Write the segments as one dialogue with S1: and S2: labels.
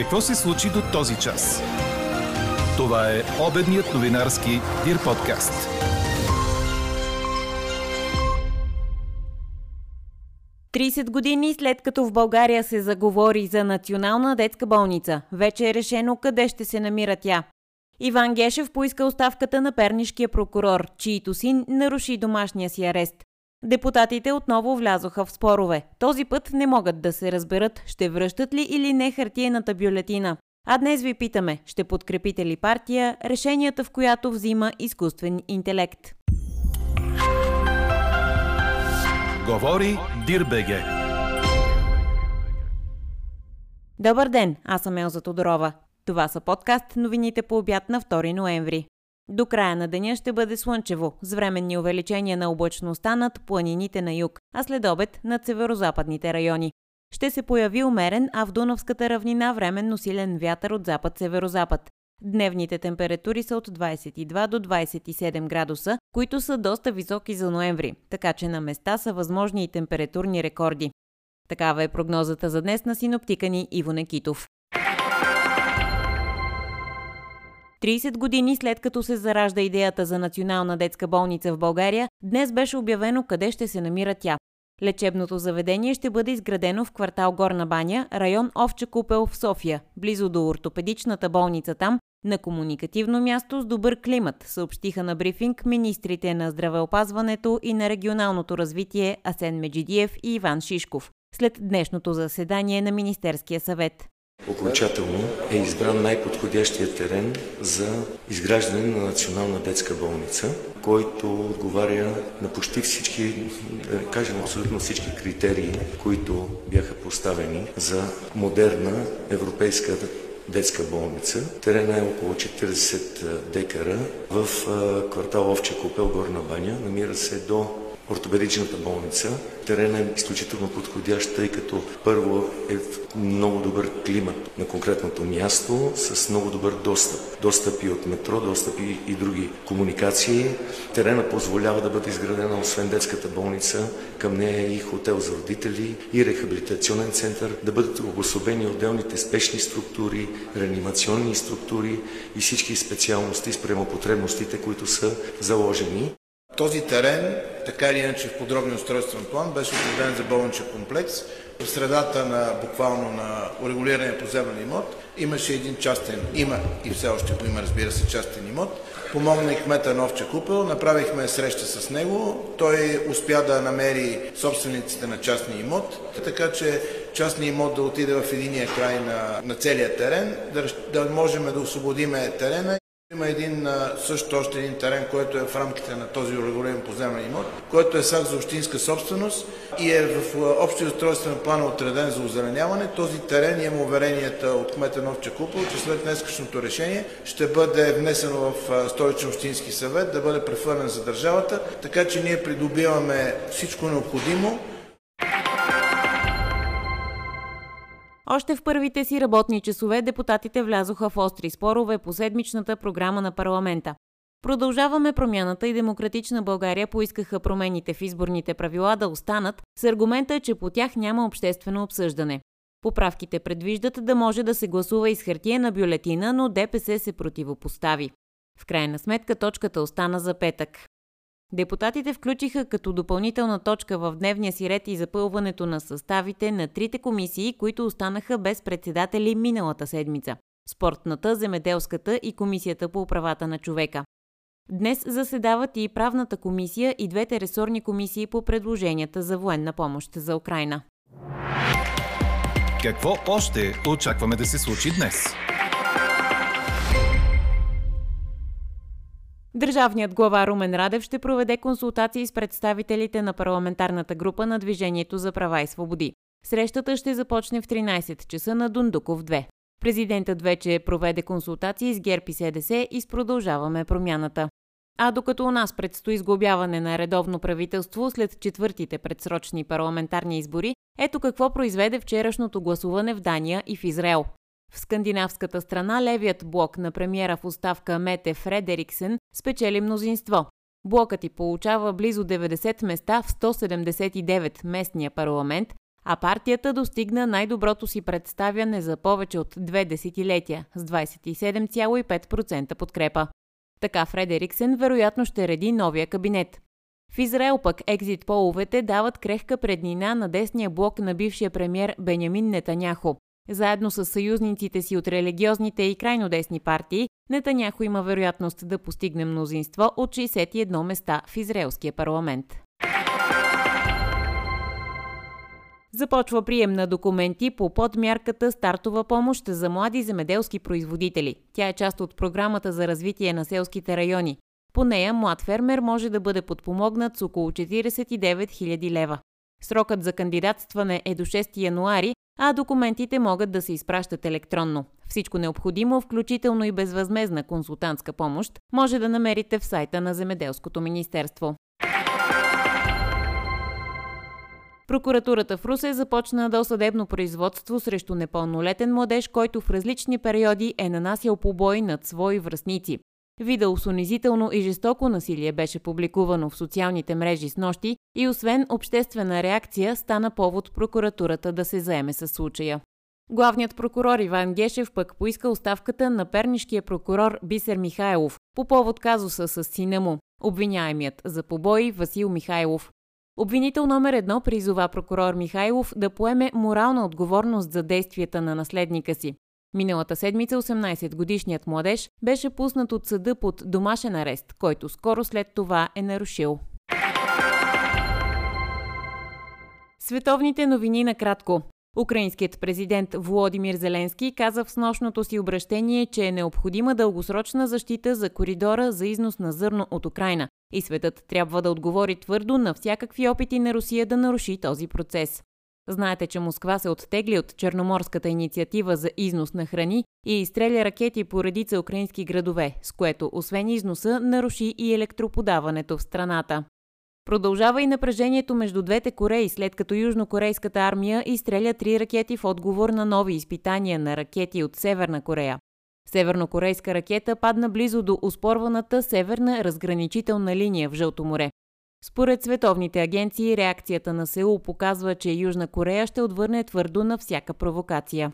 S1: Какво се случи до този час? Това е обедният новинарски Дир подкаст.
S2: Тридесет години след като в България се заговори за национална детска болница, вече е решено къде ще се намира тя. Иван Гешев поиска оставката на пернишкия прокурор, чието син наруши домашния си арест. Депутатите отново влязоха в спорове. Този път не могат да се разберат ще връщат ли или не хартиената бюлетина. А днес ви питаме, ще подкрепите ли партия, решенията в която взима изкуствен интелект.
S1: Говори Дирбеге.
S2: Добър ден, аз съм Елза Тодорова. Това са подкаст новините по обяд на 2 ноември. До края на деня ще бъде слънчево, с временни увеличения на облачността над планините на юг, а след обед над северо-западните райони. Ще се появи умерен, а в Дунавската равнина временно силен вятър от запад-северозапад. Дневните температури са от 22 до 27 градуса, които са доста високи за ноември, така че на места са възможни и температурни рекорди. Такава е прогнозата за днес на синоптика ни Иво Некитов. 30 години след като се заражда идеята за национална детска болница в България, днес беше обявено къде ще се намира тя. Лечебното заведение ще бъде изградено в квартал Горна баня, район Овче купел в София, близо до ортопедичната болница там, на комуникативно място с добър климат, съобщиха на брифинг министрите на здравеопазването и на регионалното развитие Асен Меджидиев и Иван Шишков след днешното заседание на Министерския съвет.
S3: Окончателно е избран най-подходящия терен за изграждане на национална детска болница, който отговаря на почти всички, да кажем абсолютно всички критерии, които бяха поставени за модерна европейска детска болница. Терена е около 40 декара в квартал Овче Купел, Горна баня. Намира се до ортопедичната болница. Терена е изключително подходящ, тъй като първо е в много добър климат на конкретното място, с много добър достъп. Достъп и от метро, достъп и, и други комуникации. Терена позволява да бъде изградена, освен детската болница, към нея и хотел за родители, и рехабилитационен център, да бъдат обособени отделните спешни структури, реанимационни структури и всички специалности спрямо потребностите, които са заложени.
S4: Този терен, така или иначе в подробния устройствен план, беше отреден за болничен комплекс. В средата на буквално на урегулирания поземлен имот имаше един частен, има и все още го има, разбира се, частен имот. Помогна и кмета Новче Купел, направихме среща с него. Той успя да намери собствениците на частния имот, така че частния имот да отиде в единия край на, на целия терен, да, да можем да освободиме терена има един също още един терен, който е в рамките на този урегулиран поземен имот, който е сак за общинска собственост и е в общия устройствен план отреден за озеленяване. Този терен има уверенията от кмета Новче Купол, че след днескашното решение ще бъде внесено в столичен общински съвет, да бъде прехвърлен за държавата, така че ние придобиваме всичко необходимо
S2: Още в първите си работни часове депутатите влязоха в остри спорове по седмичната програма на парламента. Продължаваме промяната и Демократична България поискаха промените в изборните правила да останат с аргумента, че по тях няма обществено обсъждане. Поправките предвиждат да може да се гласува из хартиена бюлетина, но ДПС се противопостави. В крайна сметка точката остана за петък. Депутатите включиха като допълнителна точка в дневния си ред и запълването на съставите на трите комисии, които останаха без председатели миналата седмица – спортната, земеделската и комисията по правата на човека. Днес заседават и правната комисия и двете ресорни комисии по предложенията за военна помощ за Украина.
S1: Какво още очакваме да се случи днес?
S2: Държавният глава Румен Радев ще проведе консултации с представителите на парламентарната група на Движението за права и свободи. Срещата ще започне в 13 часа на Дундуков 2. Президентът вече проведе консултации с ГЕРБ и СДС и с продължаваме промяната. А докато у нас предстои сглобяване на редовно правителство след четвъртите предсрочни парламентарни избори, ето какво произведе вчерашното гласуване в Дания и в Израел. В скандинавската страна левият блок на премиера в оставка Мете Фредериксен спечели мнозинство. Блокът и получава близо 90 места в 179 местния парламент, а партията достигна най-доброто си представяне за повече от две десетилетия с 27,5% подкрепа. Така Фредериксен вероятно ще реди новия кабинет. В Израел пък екзит половете дават крехка преднина на десния блок на бившия премьер Бенямин Нетаняхо. Заедно с съюзниците си от религиозните и крайно десни партии, Нетаняхо има вероятност да постигне мнозинство от 61 места в израелския парламент. Започва прием на документи по подмярката Стартова помощ за млади земеделски производители. Тя е част от програмата за развитие на селските райони. По нея млад фермер може да бъде подпомогнат с около 49 000 лева. Срокът за кандидатстване е до 6 януари, а документите могат да се изпращат електронно. Всичко необходимо, включително и безвъзмезна консултантска помощ, може да намерите в сайта на Земеделското министерство. Прокуратурата в Русе започна досъдебно производство срещу непълнолетен младеж, който в различни периоди е нанасял побой над свои връзници. Видео с унизително и жестоко насилие беше публикувано в социалните мрежи с нощи и освен обществена реакция стана повод прокуратурата да се заеме с случая. Главният прокурор Иван Гешев пък поиска оставката на пернишкия прокурор Бисер Михайлов по повод казуса с сина му, обвиняемият за побои Васил Михайлов. Обвинител номер едно призова прокурор Михайлов да поеме морална отговорност за действията на наследника си. Миналата седмица 18-годишният младеж беше пуснат от съда под домашен арест, който скоро след това е нарушил. Световните новини на кратко. Украинският президент Володимир Зеленски каза в снощното си обращение, че е необходима дългосрочна защита за коридора за износ на зърно от Украина и светът трябва да отговори твърдо на всякакви опити на Русия да наруши този процес. Знаете, че Москва се оттегли от Черноморската инициатива за износ на храни и изстреля ракети по редица украински градове, с което освен износа наруши и електроподаването в страната. Продължава и напрежението между двете Кореи, след като южнокорейската армия изстреля три ракети в отговор на нови изпитания на ракети от Северна Корея. Севернокорейска ракета падна близо до успорваната северна разграничителна линия в Жълто море. Според световните агенции, реакцията на Сеул показва, че Южна Корея ще отвърне твърдо на всяка провокация.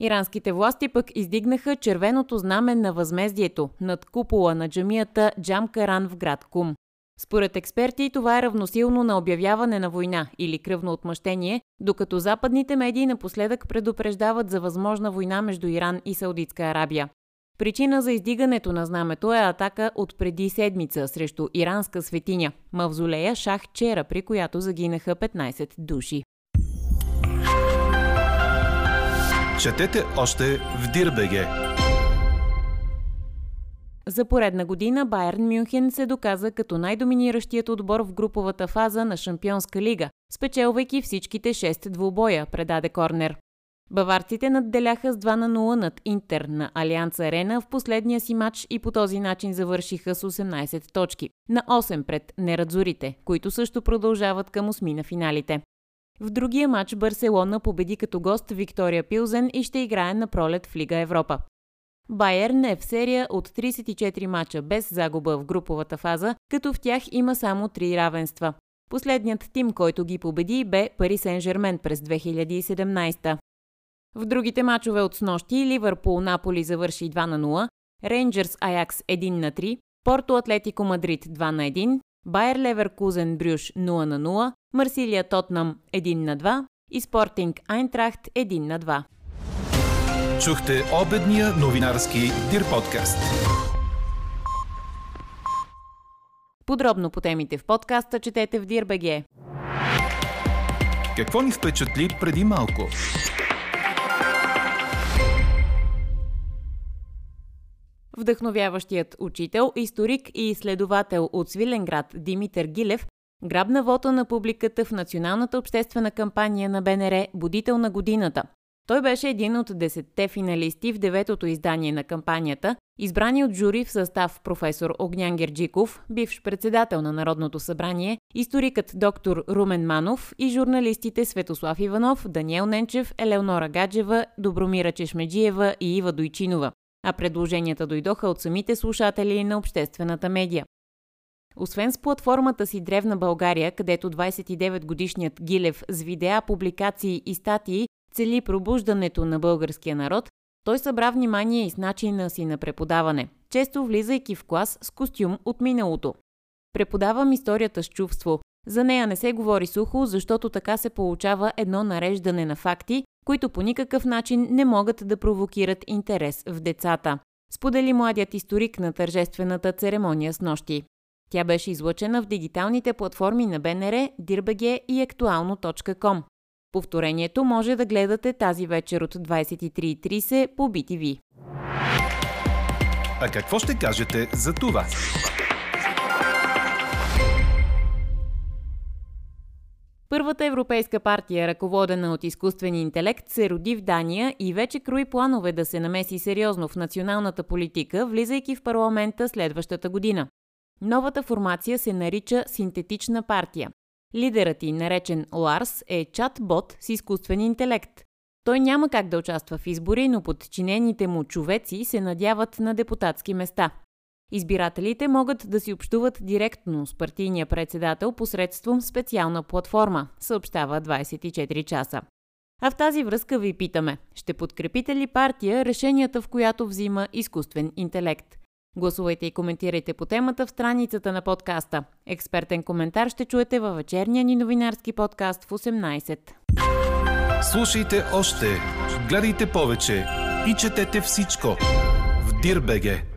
S2: Иранските власти пък издигнаха червеното знаме на възмездието над купола на джамията Джамкаран в град Кум. Според експерти това е равносилно на обявяване на война или кръвно отмъщение, докато западните медии напоследък предупреждават за възможна война между Иран и Саудитска Арабия. Причина за издигането на знамето е атака от преди седмица срещу иранска светиня – мавзолея Шах Чера, при която загинаха 15 души.
S1: Четете още в Дирбеге!
S2: За поредна година Байерн Мюнхен се доказа като най-доминиращият отбор в груповата фаза на Шампионска лига, спечелвайки всичките 6 двубоя, предаде Корнер. Баварците надделяха с 2 на 0 над Интер на Алианс Арена в последния си матч и по този начин завършиха с 18 точки. На 8 пред нерадзорите, които също продължават към осми на финалите. В другия матч Барселона победи като гост Виктория Пилзен и ще играе на пролет в Лига Европа. Байерн е в серия от 34 мача без загуба в груповата фаза, като в тях има само 3 равенства. Последният тим, който ги победи, бе Пари Сен-Жермен през 2017. В другите мачове от снощи Ливърпул Наполи завърши 2 на 0, Рейнджърс Аякс 1 на 3, Порто Атлетико Мадрид 2 на 1, Байер Леверкузен Брюш 0 на 0, Марсилия Тотнам 1 на 2 и Спортинг Айнтрахт 1 на 2.
S1: Чухте обедния новинарски Дир подкаст.
S2: Подробно по темите в подкаста четете в Дирбеге.
S1: Какво ни впечатли преди малко?
S2: Вдъхновяващият учител, историк и изследовател от Свиленград Димитър Гилев грабна вота на публиката в националната обществена кампания на БНР «Будител на годината». Той беше един от десетте финалисти в деветото издание на кампанията, избрани от жури в състав професор Огнян Герджиков, бивш председател на Народното събрание, историкът доктор Румен Манов и журналистите Светослав Иванов, Даниел Ненчев, Елеонора Гаджева, Добромира Чешмеджиева и Ива Дойчинова а предложенията дойдоха от самите слушатели на обществената медия. Освен с платформата си Древна България, където 29-годишният Гилев с видеа, публикации и статии цели пробуждането на българския народ, той събра внимание и с начина си на преподаване, често влизайки в клас с костюм от миналото. Преподавам историята с чувство. За нея не се говори сухо, защото така се получава едно нареждане на факти, които по никакъв начин не могат да провокират интерес в децата. Сподели младият историк на тържествената церемония с нощи. Тя беше излъчена в дигиталните платформи на БНР, Дирбеге и актуално.com. Повторението може да гледате тази вечер от 23.30 по BTV.
S1: А какво ще кажете за това?
S2: Първата европейска партия, ръководена от изкуствен интелект, се роди в Дания и вече крои планове да се намеси сериозно в националната политика, влизайки в парламента следващата година. Новата формация се нарича Синтетична партия. Лидерът й, наречен Ларс, е чат-бот с изкуствен интелект. Той няма как да участва в избори, но подчинените му човеци се надяват на депутатски места. Избирателите могат да си общуват директно с партийния председател посредством специална платформа, съобщава 24 часа. А в тази връзка ви питаме, ще подкрепите ли партия решенията, в която взима изкуствен интелект? Гласувайте и коментирайте по темата в страницата на подкаста. Експертен коментар ще чуете във вечерния ни новинарски подкаст в 18.
S1: Слушайте още, гледайте повече и четете всичко в Дирбеге.